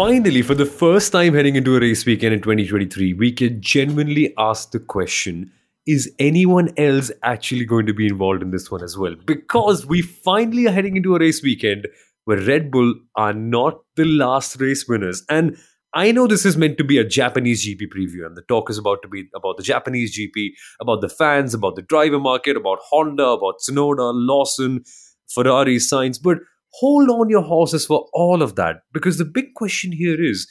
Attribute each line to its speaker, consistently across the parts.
Speaker 1: finally, for the first time heading into a race weekend in 2023, we can genuinely ask the question is anyone else actually going to be involved in this one as well? Because we finally are heading into a race weekend where Red Bull are not the last race winners. And I know this is meant to be a Japanese GP preview, and the talk is about to be about the Japanese GP, about the fans, about the driver market, about Honda, about Tsunoda, Lawson, Ferrari, Sainz. But hold on your horses for all of that, because the big question here is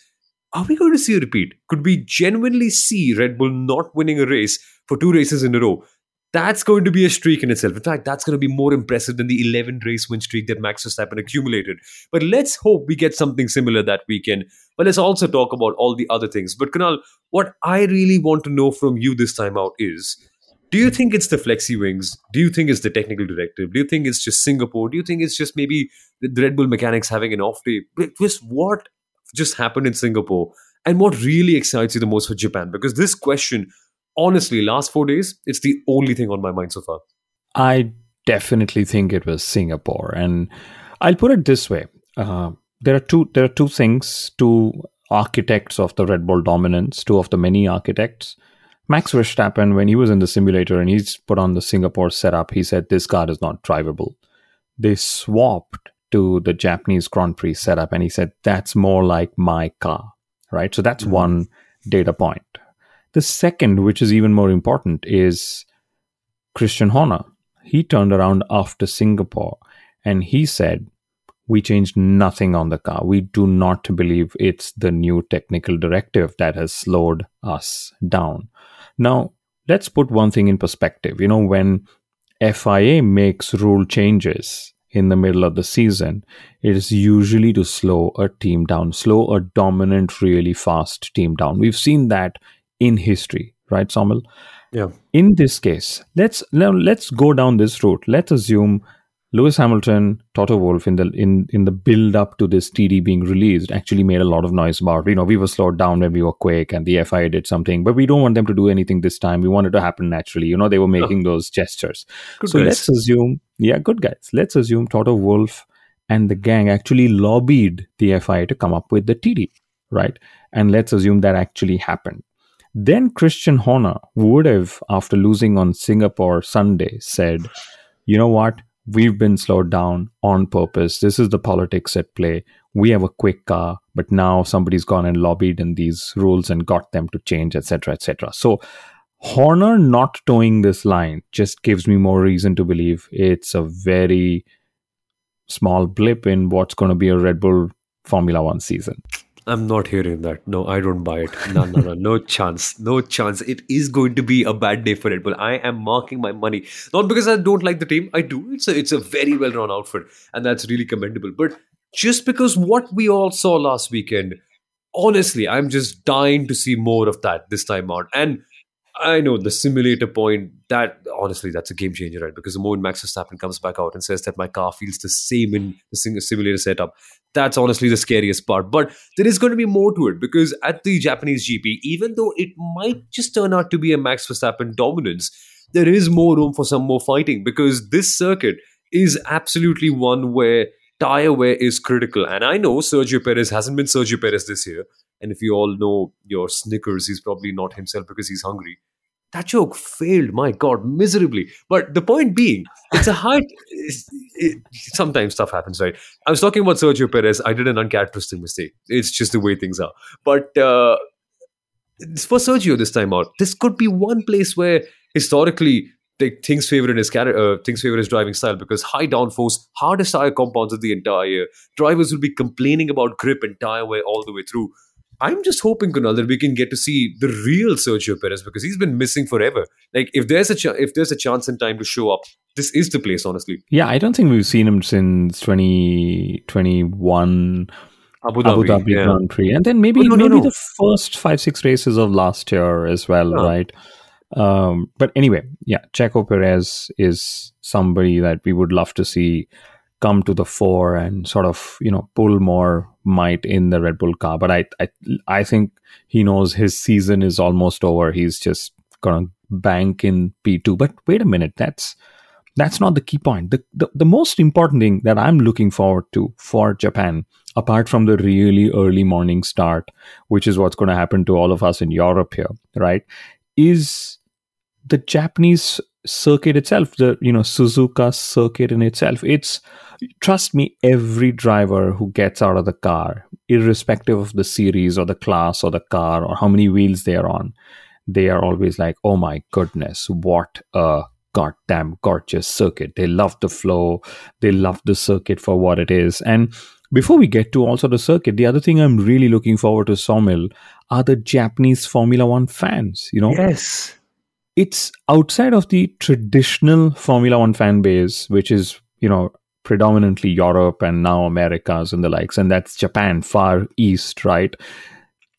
Speaker 1: are we going to see a repeat? Could we genuinely see Red Bull not winning a race for two races in a row? That's going to be a streak in itself. In fact, that's going to be more impressive than the 11 race win streak that Max Verstappen accumulated. But let's hope we get something similar that weekend. But let's also talk about all the other things. But Kunal, what I really want to know from you this time out is do you think it's the flexi wings? Do you think it's the technical directive? Do you think it's just Singapore? Do you think it's just maybe the Red Bull mechanics having an off day? Just what just happened in Singapore? And what really excites you the most for Japan? Because this question honestly, last four days, it's the only thing on my mind so far.
Speaker 2: I definitely think it was Singapore, and I'll put it this way: uh, there are two there are two things, two architects of the Red Bull dominance, two of the many architects. Max Verstappen, when he was in the simulator and he's put on the Singapore setup, he said this car is not drivable. They swapped to the Japanese Grand Prix setup, and he said that's more like my car, right? So that's mm-hmm. one data point. The second, which is even more important, is Christian Horner. He turned around after Singapore and he said, We changed nothing on the car. We do not believe it's the new technical directive that has slowed us down. Now, let's put one thing in perspective. You know, when FIA makes rule changes in the middle of the season, it is usually to slow a team down, slow a dominant, really fast team down. We've seen that in history, right, Samuel?
Speaker 1: Yeah.
Speaker 2: In this case, let's now let's go down this route. Let's assume Lewis Hamilton, Toto Wolff, in the in in the build up to this TD being released, actually made a lot of noise about. You know, we were slowed down when we were quick, and the FIA did something, but we don't want them to do anything this time. We want it to happen naturally. You know, they were making oh. those gestures. Good so guys. let's assume, yeah, good guys. Let's assume Toto Wolff and the gang actually lobbied the FIA to come up with the TD, right? And let's assume that actually happened. Then Christian Horner would have, after losing on Singapore Sunday, said, you know what? We've been slowed down on purpose. This is the politics at play. We have a quick car, but now somebody's gone and lobbied in these rules and got them to change, etc., etc. So Horner not towing this line just gives me more reason to believe it's a very small blip in what's going to be a Red Bull Formula One season.
Speaker 1: I'm not hearing that. No, I don't buy it. No, no, no, no chance. No chance. It is going to be a bad day for Red Bull. I am marking my money. Not because I don't like the team. I do. It's a it's a very well run outfit, and that's really commendable. But just because what we all saw last weekend, honestly, I'm just dying to see more of that this time out. And I know the simulator point. That honestly, that's a game changer, right? Because the moment Max Verstappen comes back out and says that my car feels the same in the simulator setup, that's honestly the scariest part. But there is going to be more to it because at the Japanese GP, even though it might just turn out to be a Max Verstappen dominance, there is more room for some more fighting because this circuit is absolutely one where tire wear is critical. And I know Sergio Perez hasn't been Sergio Perez this year. And if you all know your Snickers, he's probably not himself because he's hungry that joke failed my god miserably. But the point being it's a hard it, sometimes stuff happens right? I was talking about sergio perez. I did an uncharacteristic mistake. It's just the way things are. But uh, for sergio this time out this could be one place where historically they, things favor in his uh, things favor his driving style because high downforce hardest tire compounds of the entire year. Drivers will be complaining about grip and tire wear all the way through I'm just hoping, Kunal, that we can get to see the real Sergio Perez because he's been missing forever. Like, if there's a ch- if there's a chance and time to show up, this is the place. Honestly,
Speaker 2: yeah, I don't think we've seen him since 2021 Abu Dhabi, Abu Dhabi yeah. Grand Prix, and then maybe oh, no, maybe no, no. the first five six races of last year as well, right? Um, but anyway, yeah, Checo Perez is somebody that we would love to see come to the fore and sort of you know pull more might in the Red Bull car. But I I I think he knows his season is almost over. He's just gonna bank in P two. But wait a minute, that's that's not the key point. The, the, the most important thing that I'm looking forward to for Japan, apart from the really early morning start, which is what's going to happen to all of us in Europe here, right, is the Japanese circuit itself, the you know Suzuka circuit in itself. It's trust me, every driver who gets out of the car, irrespective of the series or the class or the car or how many wheels they are on, they are always like, "Oh my goodness, what a goddamn gorgeous circuit!" They love the flow, they love the circuit for what it is, and before we get to also the circuit, the other thing I'm really looking forward to, Soumil, are the Japanese Formula One fans. You know,
Speaker 1: yes,
Speaker 2: it's outside of the traditional Formula One fan base, which is you know predominantly Europe and now Americas and the likes, and that's Japan, far east, right?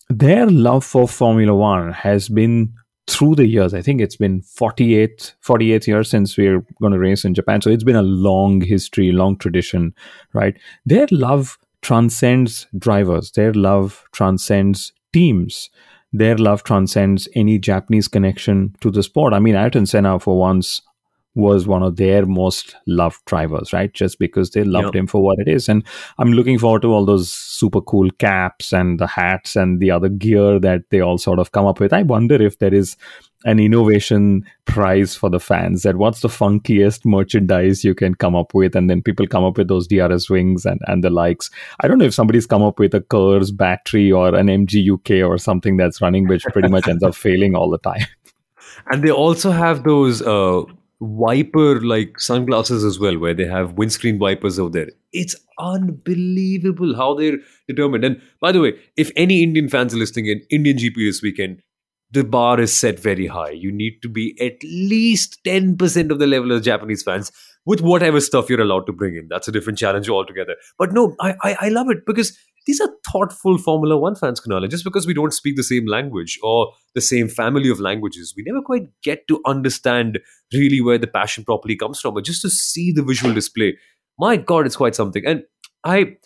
Speaker 2: Their love for Formula One has been through the years. I think it's been 48, 48 years since we're going to race in Japan. So it's been a long history, long tradition, right? Their love transcends drivers, their love transcends teams. Their love transcends any Japanese connection to the sport. I mean, Ayrton Senna, for once, was one of their most loved drivers, right? Just because they loved yep. him for what it is. And I'm looking forward to all those super cool caps and the hats and the other gear that they all sort of come up with. I wonder if there is an innovation prize for the fans that what's the funkiest merchandise you can come up with and then people come up with those DRS wings and, and the likes. I don't know if somebody's come up with a KERS battery or an MGU-K or something that's running which pretty much ends up failing all the time.
Speaker 1: And they also have those uh, wiper like sunglasses as well, where they have windscreen wipers over there. It's unbelievable how they're determined. And by the way, if any Indian fans are listening in, Indian GP this weekend, the bar is set very high. You need to be at least 10% of the level of Japanese fans with whatever stuff you're allowed to bring in. That's a different challenge altogether. But no, I, I, I love it because these are thoughtful Formula One fans, Kunal. just because we don't speak the same language or the same family of languages, we never quite get to understand really where the passion properly comes from. But just to see the visual display, my God, it's quite something. And I,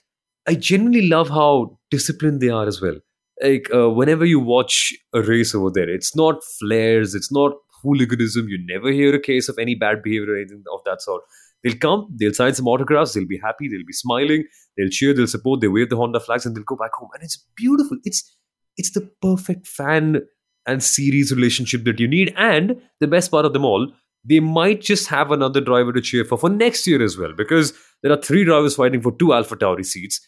Speaker 1: I genuinely love how disciplined they are as well. Like uh, whenever you watch a race over there, it's not flares, it's not hooliganism. You never hear a case of any bad behavior or anything of that sort. They'll come, they'll sign some autographs, they'll be happy, they'll be smiling, they'll cheer, they'll support, they wave the Honda flags, and they'll go back home. And it's beautiful. It's it's the perfect fan and series relationship that you need. And the best part of them all, they might just have another driver to cheer for for next year as well, because there are three drivers fighting for two Alpha Tauri seats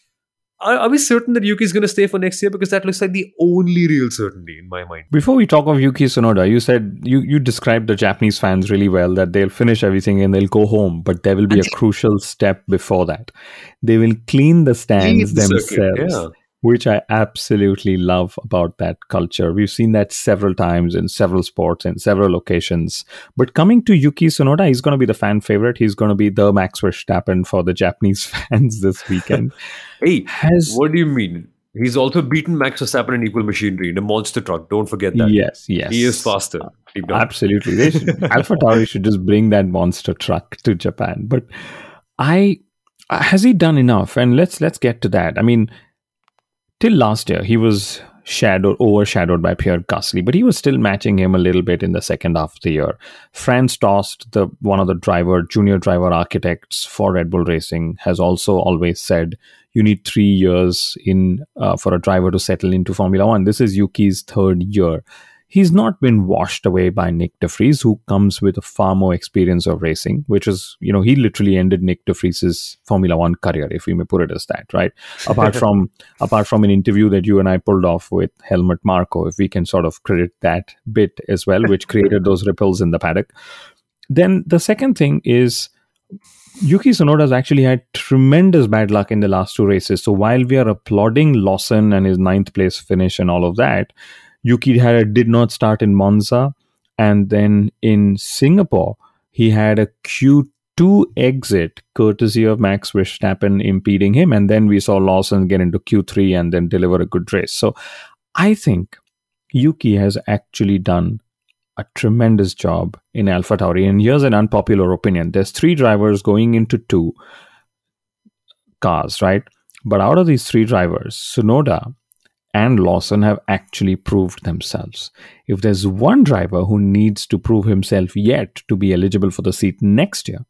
Speaker 1: are, are we certain that Yuki is going to stay for next year? Because that looks like the only real certainty in my mind.
Speaker 2: Before we talk of Yuki Tsunoda, you said you, you described the Japanese fans really well that they'll finish everything and they'll go home, but there will be a crucial step before that. They will clean the stands the themselves. Circuit, yeah which I absolutely love about that culture. We've seen that several times in several sports in several locations. But coming to Yuki Tsunoda, he's going to be the fan favorite. He's going to be the Max Verstappen for the Japanese fans this weekend.
Speaker 1: hey, Has, what do you mean? He's also beaten Max Verstappen in equal machinery in a monster truck. Don't forget that.
Speaker 2: Yes, yes.
Speaker 1: He is faster.
Speaker 2: Absolutely. They should, Alpha Tauri should just bring that monster truck to Japan. But I has he done enough? And let's let's get to that. I mean, Till last year, he was shadowed, overshadowed by Pierre Gasly, but he was still matching him a little bit in the second half of the year. Franz Tost, the one of the driver, junior driver architects for Red Bull Racing, has also always said you need three years in uh, for a driver to settle into Formula One. This is Yuki's third year he's not been washed away by Nick De Vries, who comes with a far more experience of racing, which is, you know, he literally ended Nick De Vries's Formula One career, if we may put it as that, right? apart from apart from an interview that you and I pulled off with Helmut Marko, if we can sort of credit that bit as well, which created those ripples in the paddock. Then the second thing is Yuki Tsunoda has actually had tremendous bad luck in the last two races. So while we are applauding Lawson and his ninth place finish and all of that, Yuki had did not start in Monza, and then in Singapore he had a Q2 exit courtesy of Max Verstappen impeding him, and then we saw Lawson get into Q3 and then deliver a good race. So I think Yuki has actually done a tremendous job in Alpha Tauri. And here's an unpopular opinion: there's three drivers going into two cars, right? But out of these three drivers, Tsunoda and Lawson have actually proved themselves. If there's one driver who needs to prove himself yet to be eligible for the seat next year,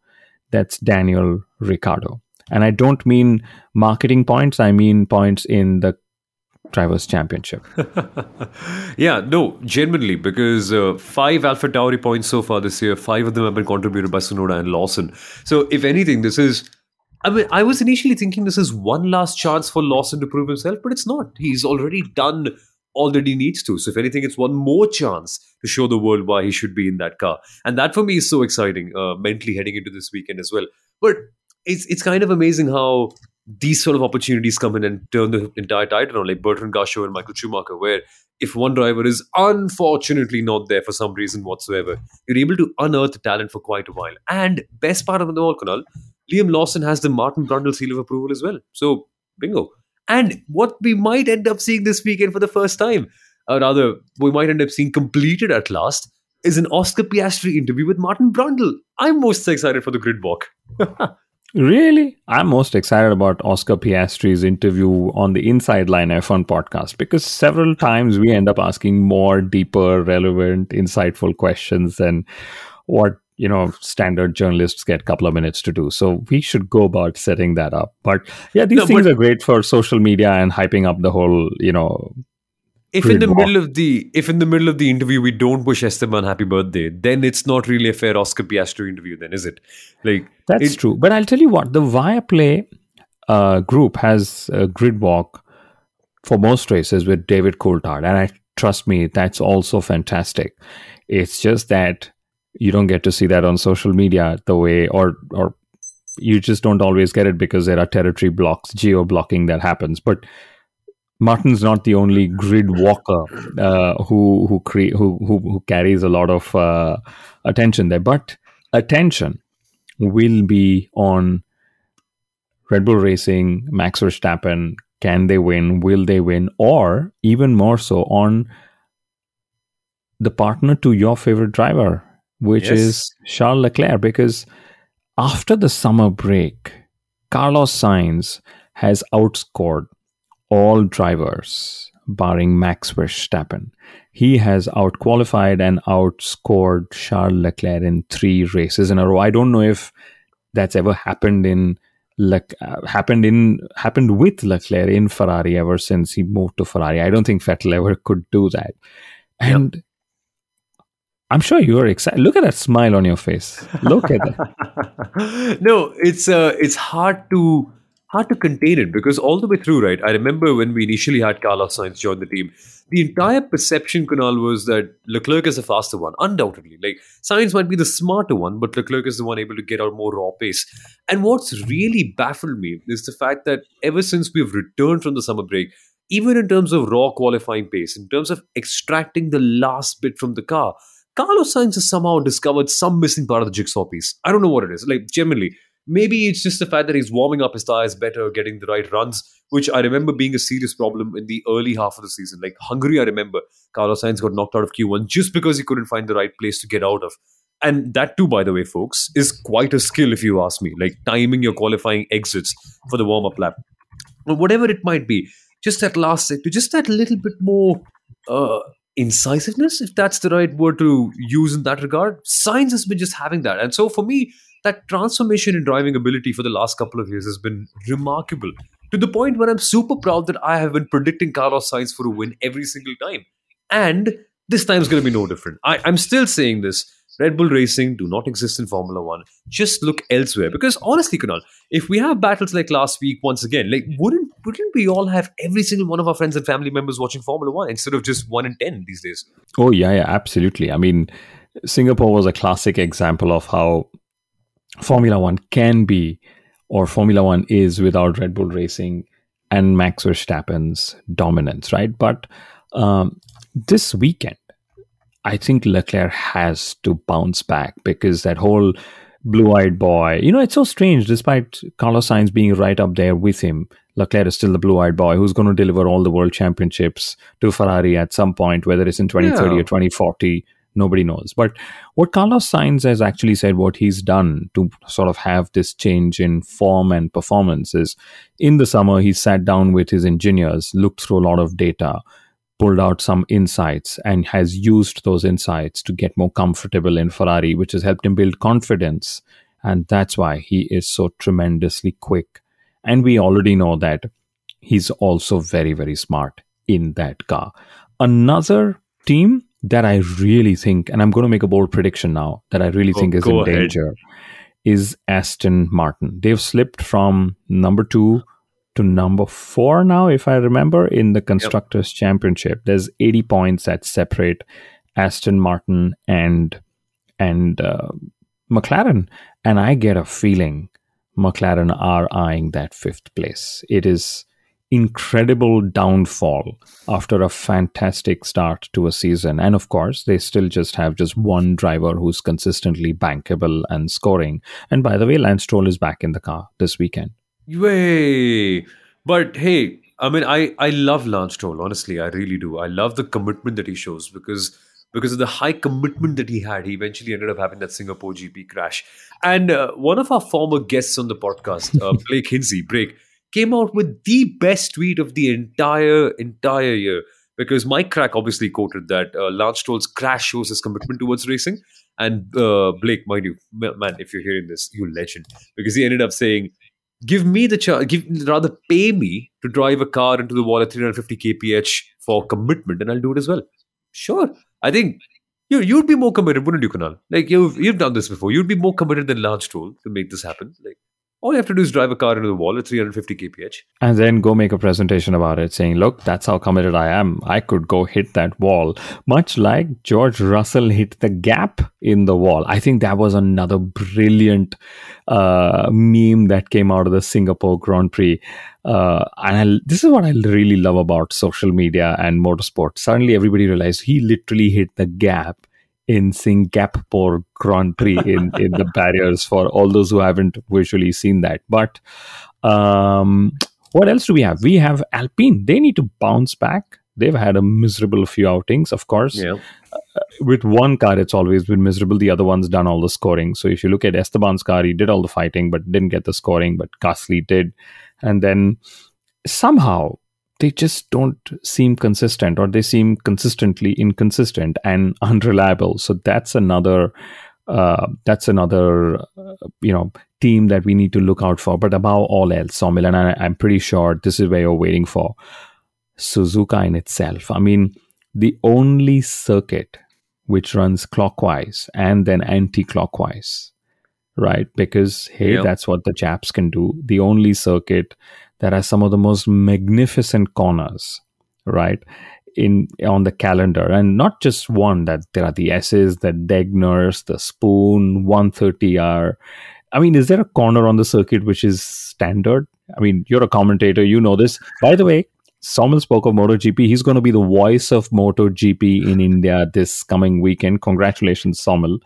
Speaker 2: That's Daniel Ricciardo. And I don't mean marketing points, I mean points in the drivers championship
Speaker 1: yeah no genuinely because uh, five alpha tauri points so far this year five of them have been contributed by Tsunoda and lawson so if anything this is I mean, I was initially thinking this is one last chance for Lawson to prove himself, but it's not. He's already done all that he needs to. So, if anything, it's one more chance to show the world why he should be in that car. And that for me is so exciting, uh, mentally heading into this weekend as well. But it's it's kind of amazing how these sort of opportunities come in and turn the entire tide around, like Bertrand Gachot and Michael Schumacher, where if one driver is unfortunately not there for some reason whatsoever, you're able to unearth talent for quite a while. And best part of the all, Kunal, Liam Lawson has the Martin Brundle seal of approval as well. So, bingo. And what we might end up seeing this weekend for the first time, or rather, we might end up seeing completed at last, is an Oscar Piastri interview with Martin Brundle. I'm most excited for the grid walk.
Speaker 2: Really? I'm most excited about Oscar Piastri's interview on the Inside Line F1 podcast because several times we end up asking more deeper, relevant, insightful questions than what you know standard journalists get a couple of minutes to do so we should go about setting that up but yeah these no, things are great for social media and hyping up the whole you know
Speaker 1: if in the middle of the if in the middle of the interview we don't wish Esteban happy birthday, then it's not really a fair Oscar Piastri interview, then is it? Like
Speaker 2: that's
Speaker 1: it,
Speaker 2: true. But I'll tell you what, the Viaplay uh, group has a grid walk for most races with David Coulthard, and I trust me, that's also fantastic. It's just that you don't get to see that on social media the way, or or you just don't always get it because there are territory blocks, geo blocking that happens, but Martin's not the only grid walker uh, who who, cre- who, who who carries a lot of uh, attention there, but attention will be on Red Bull Racing, Max Verstappen. Can they win? Will they win? Or even more so on the partner to your favorite driver, which yes. is Charles Leclerc, because after the summer break, Carlos Sainz has outscored all drivers, barring Max Verstappen. He has outqualified and outscored Charles Leclerc in three races in a row. I don't know if that's ever happened in Le- uh, happened in happened with Leclerc in Ferrari ever since he moved to Ferrari. I don't think Vettel ever could do that. And yep. I'm sure you are excited. Look at that smile on your face. Look at
Speaker 1: that. no, it's uh, it's hard to hard to contain it because all the way through, right? I remember when we initially had Carlos Sainz join the team, the entire perception, Kunal, was that Leclerc is the faster one, undoubtedly. Like Sainz might be the smarter one, but Leclerc is the one able to get out more raw pace. And what's really baffled me is the fact that ever since we've returned from the summer break, even in terms of raw qualifying pace, in terms of extracting the last bit from the car, Carlos Sainz has somehow discovered some missing part of the jigsaw piece. I don't know what it is. Like, generally, Maybe it's just the fact that he's warming up his tires better, getting the right runs, which I remember being a serious problem in the early half of the season. Like Hungary, I remember Carlos Sainz got knocked out of Q1 just because he couldn't find the right place to get out of. And that too, by the way, folks, is quite a skill if you ask me. Like timing your qualifying exits for the warm up lap, or whatever it might be. Just that last sector, just that little bit more uh, incisiveness, if that's the right word to use in that regard. Sainz has been just having that, and so for me, that transformation in driving ability for the last couple of years has been remarkable to the point where I'm super proud that I have been predicting Carlos Sainz for a win every single time. And this time is going to be no different. I, I'm still saying this. Red Bull Racing do not exist in Formula One. Just look elsewhere. Because honestly, Kunal, if we have battles like last week once again, like wouldn't wouldn't we all have every single one of our friends and family members watching Formula One instead of just one in ten these days?
Speaker 2: Oh yeah, yeah, absolutely. I mean, Singapore was a classic example of how Formula One can be, or Formula One is without Red Bull Racing and Max Verstappen's dominance, right? But um, this weekend, I think Leclerc has to bounce back because that whole blue eyed boy, you know, it's so strange. Despite Carlos Sainz being right up there with him, Leclerc is still the blue eyed boy who's going to deliver all the world championships to Ferrari at some point, whether it's in 2030 yeah. or 2040 nobody knows. But what Carlos Sainz has actually said, what he's done to sort of have this change in form and performance is in the summer, he sat down with his engineers, looked through a lot of data, pulled out some insights, and has used those insights to get more comfortable in Ferrari, which has helped him build confidence And that's why he is so tremendously quick. And we already know that he's also very, very smart in that car. Another team that I really think, and I'm going to make a bold prediction now, that I really
Speaker 1: Go-
Speaker 2: think is in
Speaker 1: ahead.
Speaker 2: danger is Aston Martin. They've slipped from number two to number four now, if I remember, in the Constructors' Championship. There's 80 points that separate Aston Martin and and uh, McLaren, and I get a feeling McLaren are eyeing that fifth place. It is incredible downfall after a fantastic start to a season. And of course they still just have just one driver who's consistently bankable and scoring. And by the way Lance Stroll is back in the car this weekend
Speaker 1: Way. But hey, I mean, I I love Lance Stroll. Honestly, I really do. I love the commitment that he shows because because of the high commitment that he had, he eventually ended up having that Singapore GP crash. And uh, one of our former guests on the podcast, uh, Blake Hinsey, Break, came out with the best tweet of the entire entire year. Because Mike Krack obviously quoted that uh, Lance Stroll's crash shows his commitment towards racing. And uh, Blake, mind you, man, if you're hearing this, you legend. Because he ended up saying, give me the chance, give rather pay me to drive a car into the wall at 350 kph for commitment, and I'll do it as well. Sure, I think you you'd be more committed, wouldn't you, Kunal? Like you've you've done this before. You'd be more committed than Lance Stroll to make this happen. Like all you have to do is drive a car into the wall at 350 kph.
Speaker 2: and then go make a presentation about it saying look that's how committed I am I could go hit that wall much like George Russell hit the gap in the wall I think that was another brilliant uh, meme that came out of the Singapore Grand Prix uh, and I, this is what I really love about social media and motorsport. Suddenly, everybody realized he literally hit the gap in Singapore Grand Prix in, in the barriers for all those who haven't visually seen that. But um, what else do we have? We have Alpine. They need to bounce back. They've had a miserable few outings, of course
Speaker 1: Yeah,
Speaker 2: with one car, it's always been miserable. The other one's done all the scoring. So if you look at Esteban's car, he did all the fighting, but didn't get the scoring. But Gasly did, and then somehow they just don't seem consistent, or they seem consistently inconsistent and unreliable. So that's another. Uh, that's another, uh, you know, team that we need to look out for. But above all else, Soumil, and I, I'm pretty sure this is where you're waiting for Suzuka in itself. I mean, the only circuit which runs clockwise and then anti-clockwise right because hey
Speaker 1: Yeah.
Speaker 2: that's what the chaps can do the only circuit that has some of the most magnificent corners right in on the calendar and not just one that there are the s's the degners the spoon 130r i mean is there a corner on the circuit which is standard i mean you're a commentator you know this by the way Soumil spoke of MotoGP. He's going to be the voice of MotoGP in India this coming weekend. Congratulations, Soumil.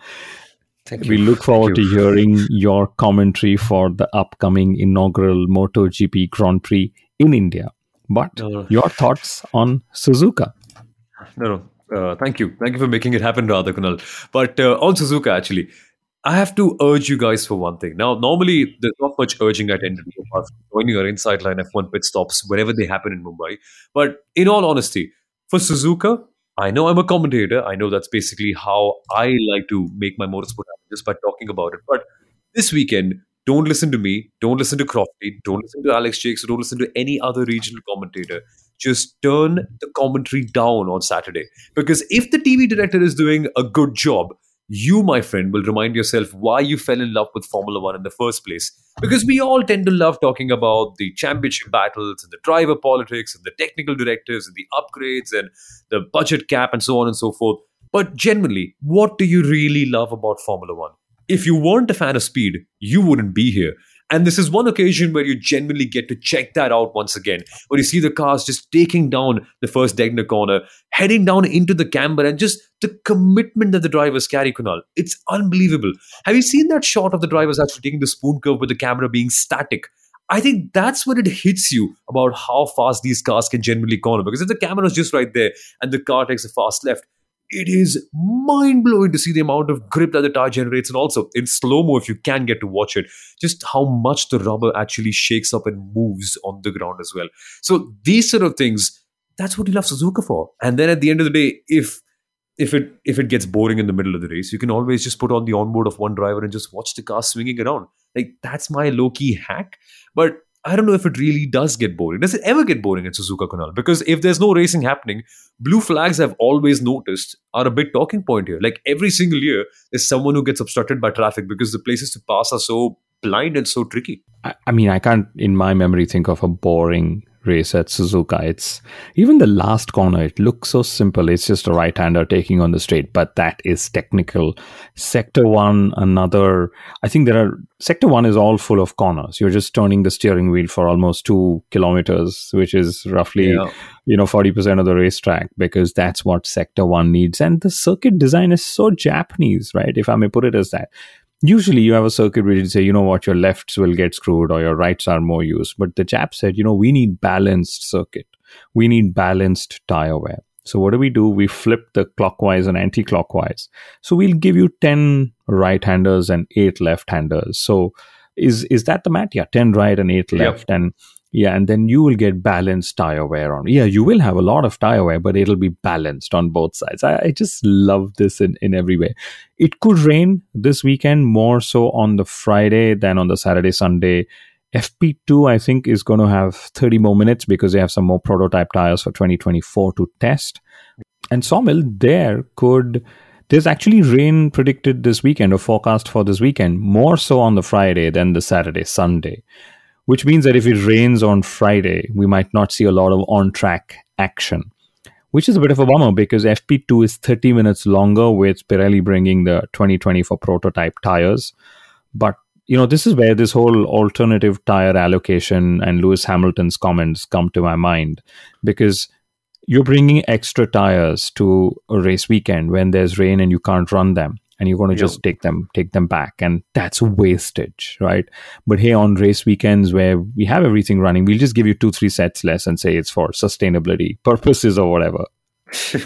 Speaker 1: Thank
Speaker 2: We look forward to hearing your commentary for the upcoming inaugural MotoGP Grand Prix in India. But
Speaker 1: No, no.
Speaker 2: your thoughts on Suzuka?
Speaker 1: No, no. Uh, thank you. Thank you for making it happen, Radha Kunal. But uh, on Suzuka, actually, I have to urge you guys for one thing. Now, normally, there's not much urging to do apart from joining our inside line F1 pit stops wherever they happen in Mumbai. But in all honesty, for Suzuka, I know I'm a commentator. I know that's basically how I like to make my motorsport happen just by talking about it. But this weekend, don't listen to me. Don't listen to Crofty. Don't listen to Alex Jacques. Don't listen to any other regional commentator. Just turn the commentary down on Saturday. Because if the TV director is doing a good job, you, my friend, will remind yourself why you fell in love with Formula One in the first place. Because we all tend to love talking about the championship battles and the driver politics and the technical directives and the upgrades and the budget cap and so on and so forth. But generally, what do you really love about Formula One? If you weren't a fan of speed, you wouldn't be here. And this is one occasion where you genuinely get to check that out once again. where you see the cars just taking down the first Degner corner, heading down into the camber, and just the commitment that the drivers carry, Kunal. It's unbelievable. Have you seen that shot of the drivers actually taking the spoon curve with the camera being static? I think that's when it hits you about how fast these cars can generally corner. Because if the camera is just right there and the car takes a fast left, it is mind blowing to see the amount of grip that the tire generates, and also in slow mo, if you can get to watch it, just how much the rubber actually shakes up and moves on the ground as well. So, these sort of things, that's what you love Suzuka for. And then at the end of the day, if if it if it gets boring in the middle of the race, you can always just put on the onboard of one driver and just watch the car swinging around. Like that's my low key hack. But I don't know if it really does get boring. Does it ever get boring at Suzuka Kunal? Because if there's no racing happening, blue flags I've always noticed are a big talking point here. Like every single year, there's someone who gets obstructed by traffic because the places to pass are so blind and so tricky.
Speaker 2: I, I mean, I can't, in my memory, think of a boring race at Suzuka. It's even the last corner, it looks so simple. It's just a right hander taking on the straight, but that is technical. Sector one, another, I think there are, sector one is all full of corners. You're just turning the steering wheel for almost two kilometers, which is roughly, yeah. you know, 40% of the racetrack because that's what sector one needs. And the circuit design is so Japanese, right? If I may put it as that usually you have a circuit where you say, you know what, your lefts will get screwed or your rights are more used. But the chap said, you know, we need balanced circuit. We need balanced tire wear. So what do we do? We flip the clockwise and anti-clockwise. So we'll give you 10 right-handers and 8 left-handers. So is is that the mat? Yeah, 10 right and 8 left. Yep. And yeah, and then you will get balanced tire wear on. Yeah, you will have a lot of tire wear, but it'll be balanced on both sides. I, I, just love this in, in every way. It could rain this weekend more so on the Friday than on the Saturday, Sunday. FP2, I think, is going to have 30 more minutes because they have some more prototype tires for 2024 to test. And Soumil there could. There's actually rain predicted this weekend or forecast for this weekend, more so on the Friday than the Saturday, Sunday which means that if it rains on Friday, we might not see a lot of on track action, which is a bit of a bummer because FP2 is 30 minutes longer with Pirelli bringing the 2024 prototype tires. But you know, this is where this whole alternative tire allocation and Lewis Hamilton's comments come to my mind because you're bringing extra tires to a race weekend when there's rain and you can't run them and you're going to just take them take them back. And that's wastage right? But hey on race weekends where we have everything running we'll just give you two three sets less and say it's for sustainability purposes or whatever.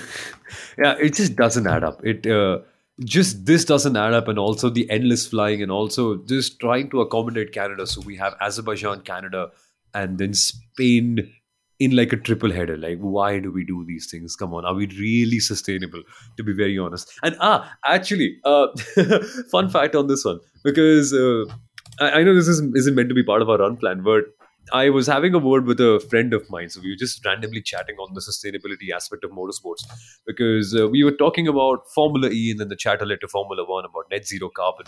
Speaker 1: Yeah it just doesn't add up. It uh, just this doesn't add up and also the endless flying and also just trying to accommodate canada. So we have azerbaijan canada and then spain in like a triple header. Like, why do we do these things? Come on, are we really sustainable? To be very honest. And ah, actually, uh, fun fact on this one because uh, I, I, know this is, isn't meant to be part of our run plan, but I was having a word with a friend of mine. So we were just randomly chatting on the sustainability aspect of motorsports because uh, we were talking about Formula E and then the chatter led to Formula One about net zero carbon.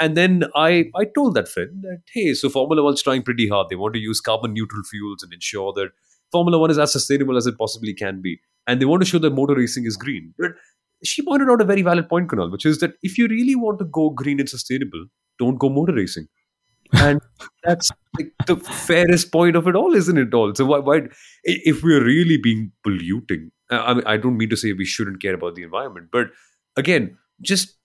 Speaker 1: And then I, I told that friend that, hey, so Formula One's trying pretty hard. They want to use carbon neutral fuels and ensure that Formula One is as sustainable as it possibly can be. And they want to show that motor racing is green. But she pointed out a very valid point, Kunal, which is that if you really want to go green and sustainable, don't go motor racing. and that's like the fairest point of it all, isn't it? All so why, why if we're really being polluting, I mean, I don't mean to say we shouldn't care about the environment, but again, just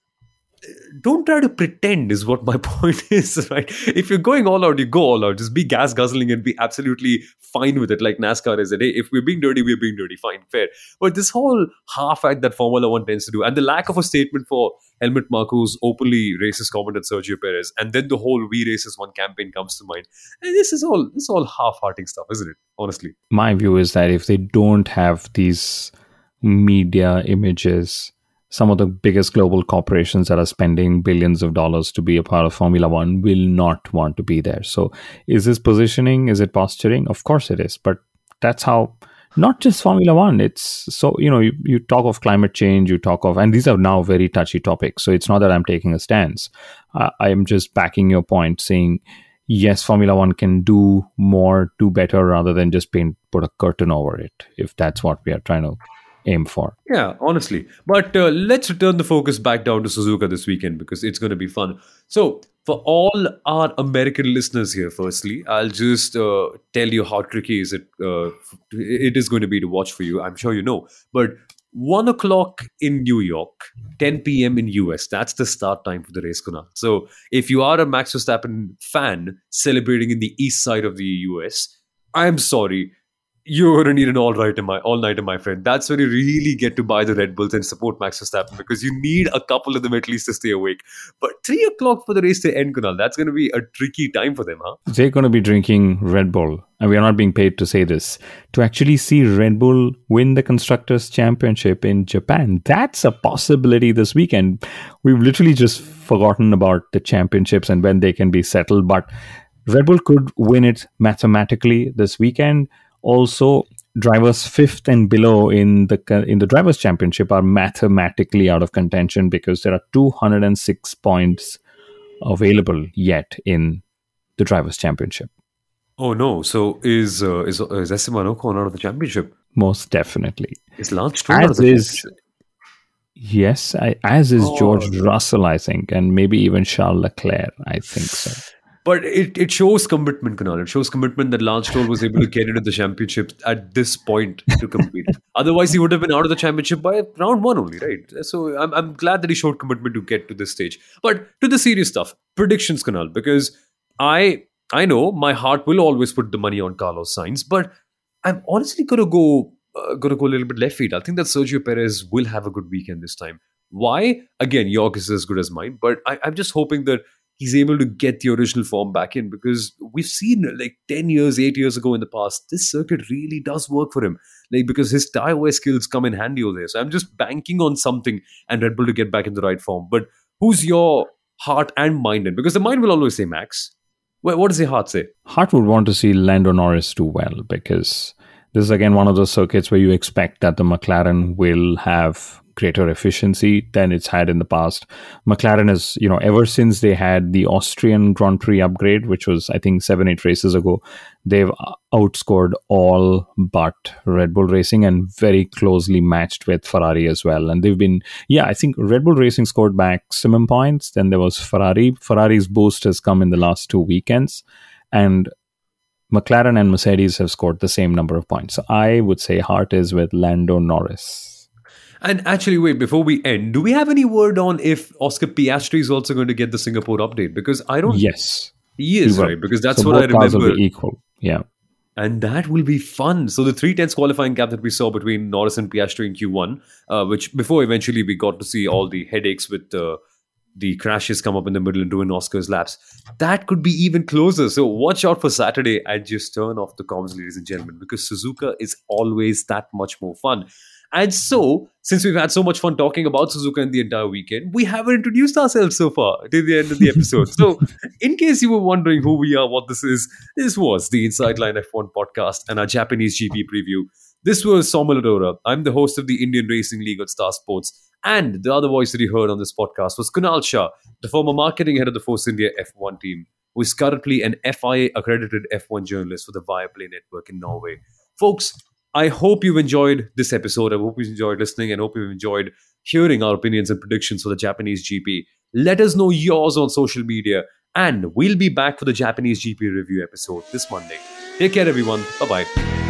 Speaker 1: don't try to pretend is what my point is right? If you're going all out you go all out. Just be gas guzzling and be absolutely fine with it like nascar is it hey if we're being dirty we're being dirty. Fine fair. But this whole half act that formula one tends to do and the lack of a statement for helmut marko's openly racist comment at sergio perez and then the whole We Race As One campaign comes to mind. And this is all this is all half-hearting stuff isn't it? Honestly.
Speaker 2: My view is that if they don't have these media images some of the biggest global corporations that are spending billions of dollars to be a part of Formula One will not want to be there. So, is this positioning? Is it posturing? Of course it is. But that's how, not just Formula One, it's so, you know, you, you talk of climate change, you talk of, and these are now very touchy topics. So, it's not that I'm taking a stance. Uh, I am just backing your point, saying, yes, Formula One can do more, do better, rather than just paint, put a curtain over it, if that's what we are trying to aim for.
Speaker 1: Yeah, honestly. But uh, let's return the focus back down to Suzuka this weekend because it's going to be fun. So, for all our American listeners here, firstly, I'll just uh, tell you how tricky is it. Uh, it is going to be to watch for you. I'm sure you know, but one o'clock in New York, 10 p.m. in US. That's the start time for the race, Kunal. So, if you are a Max Verstappen fan celebrating in the east side of the US, I'm sorry you're going to need an all right my all nighter, my friend. That's when you really get to buy the Red Bulls and support Max Verstappen because you need a couple of them at least to stay awake. But three o'clock for the race to end, Kunal, that's going to be a tricky time for them, huh?
Speaker 2: They're going to be drinking Red Bull, and we are not being paid to say this to actually see Red Bull win the constructors' championship in Japan. That's a possibility this weekend. We've literally just forgotten about the championships and when they can be settled, but Red Bull could win it mathematically this weekend also drivers fifth and below in the in the drivers championship are mathematically out of contention because there are 206 points available yet in the drivers championship.
Speaker 1: Oh no. So is uh, is is Esteban Ocon out of the championship?
Speaker 2: Most definitely.
Speaker 1: Is Lance Stroll out of the is,
Speaker 2: yes I, as is oh. George Russell I think and maybe even Charles Leclerc I think so
Speaker 1: but it, it shows commitment, Kunal. It shows commitment that Lance Stroll was able to get into the championship at this point to compete. Otherwise, he would have been out of the championship by round one only, right? So I'm, I'm glad that he showed commitment to get to this stage. But to the serious stuff, predictions, Kunal, because I I know my heart will always put the money on Carlos Sainz, but I'm honestly gonna go uh, gonna go a little bit left field. I think that Sergio Perez will have a good weekend this time. Why? Again, guess is as good as mine, but I, I'm just hoping that he's able to get the original form back in because we've seen like 10 years 8 years ago in the past this circuit really does work for him. Like because his tire wear skills come in handy over there. So i'm just banking on something and red bull to get back in the right form. But who's your heart and mind in? Because the mind will always say max. What does your heart say?
Speaker 2: Heart would want to see lando norris do well because this is again one of those circuits where you expect that the mclaren will have greater efficiency than it's had in the past. McLaren has, you know, ever since they had the Austrian Grand Prix upgrade, which was, I think, seven, eight races ago, they've outscored all but Red Bull Racing and very closely matched with Ferrari as well. And they've been, yeah, I think Red Bull Racing scored maximum points. Then there was Ferrari. Ferrari's boost has come in the last two weekends. And McLaren and Mercedes have scored the same number of points. So I would say heart is with Lando Norris.
Speaker 1: And actually, wait, before we end, do we have any word on if Oscar Piastri is also going to get the Singapore update? Because I don't.
Speaker 2: Yes.
Speaker 1: He is, he right? Because that's so what I remember.
Speaker 2: Will be equal. Yeah.
Speaker 1: And that will be fun. So the three tenths qualifying gap that we saw between Norris and Piastri in Q1, uh, which before eventually we got to see all the headaches with uh, the crashes come up in the middle and doing Oscar's laps, that could be even closer. So watch out for Saturday and just turn off the comms, ladies and gentlemen, because Suzuka is always that much more fun. And so, since we've had so much fun talking about Suzuka in the entire weekend, we haven't introduced ourselves so far to the end of the episode. so, in case you were wondering who we are, what this is, this was the Inside Line F1 podcast and our Japanese GP preview. This was Soumil Arora. I'm the host of the Indian Racing League at Star Sports. And the other voice that you heard on this podcast was Kunal Shah, the former marketing head of the Force India F1 team, who is currently an FIA accredited F1 journalist for the Viaplay network in Norway. Folks, I hope you've enjoyed this episode. I hope you've enjoyed listening and hope you've enjoyed hearing our opinions and predictions for the Japanese GP. Let us know yours on social media, and we'll be back for the Japanese GP review episode this Monday. Take care, everyone. Bye bye.